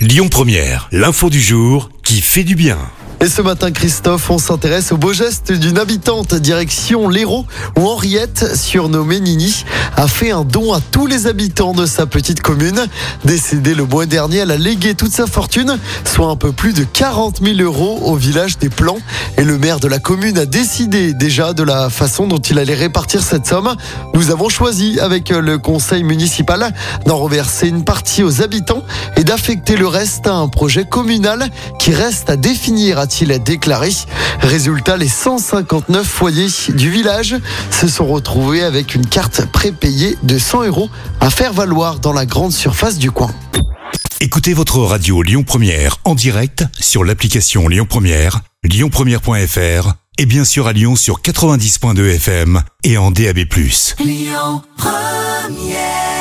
Lyon Première, l'info du jour qui fait du bien. Et ce matin, Christophe, on s'intéresse au beau geste d'une habitante direction l'Hérault où Henriette, surnommée Nini, a fait un don à tous les habitants de sa petite commune. Décédée le mois dernier, elle a légué toute sa fortune, soit un peu plus de 40 000 euros au village des Plans. Et le maire de la commune a décidé déjà de la façon dont il allait répartir cette somme. Nous avons choisi avec le conseil municipal d'en reverser une partie aux habitants et d'affecter le reste à un projet communal qui reste à définir, a-t-il déclaré. Résultat, les 159 foyers du village se sont retrouvés avec une carte prépayée de 100 euros à faire valoir dans la grande surface du coin. Écoutez votre radio Lyon Première en direct sur l'application Lyon Première, lyonpremière.fr et bien sûr à Lyon sur 90.2 FM et en DAB+. Lyon Première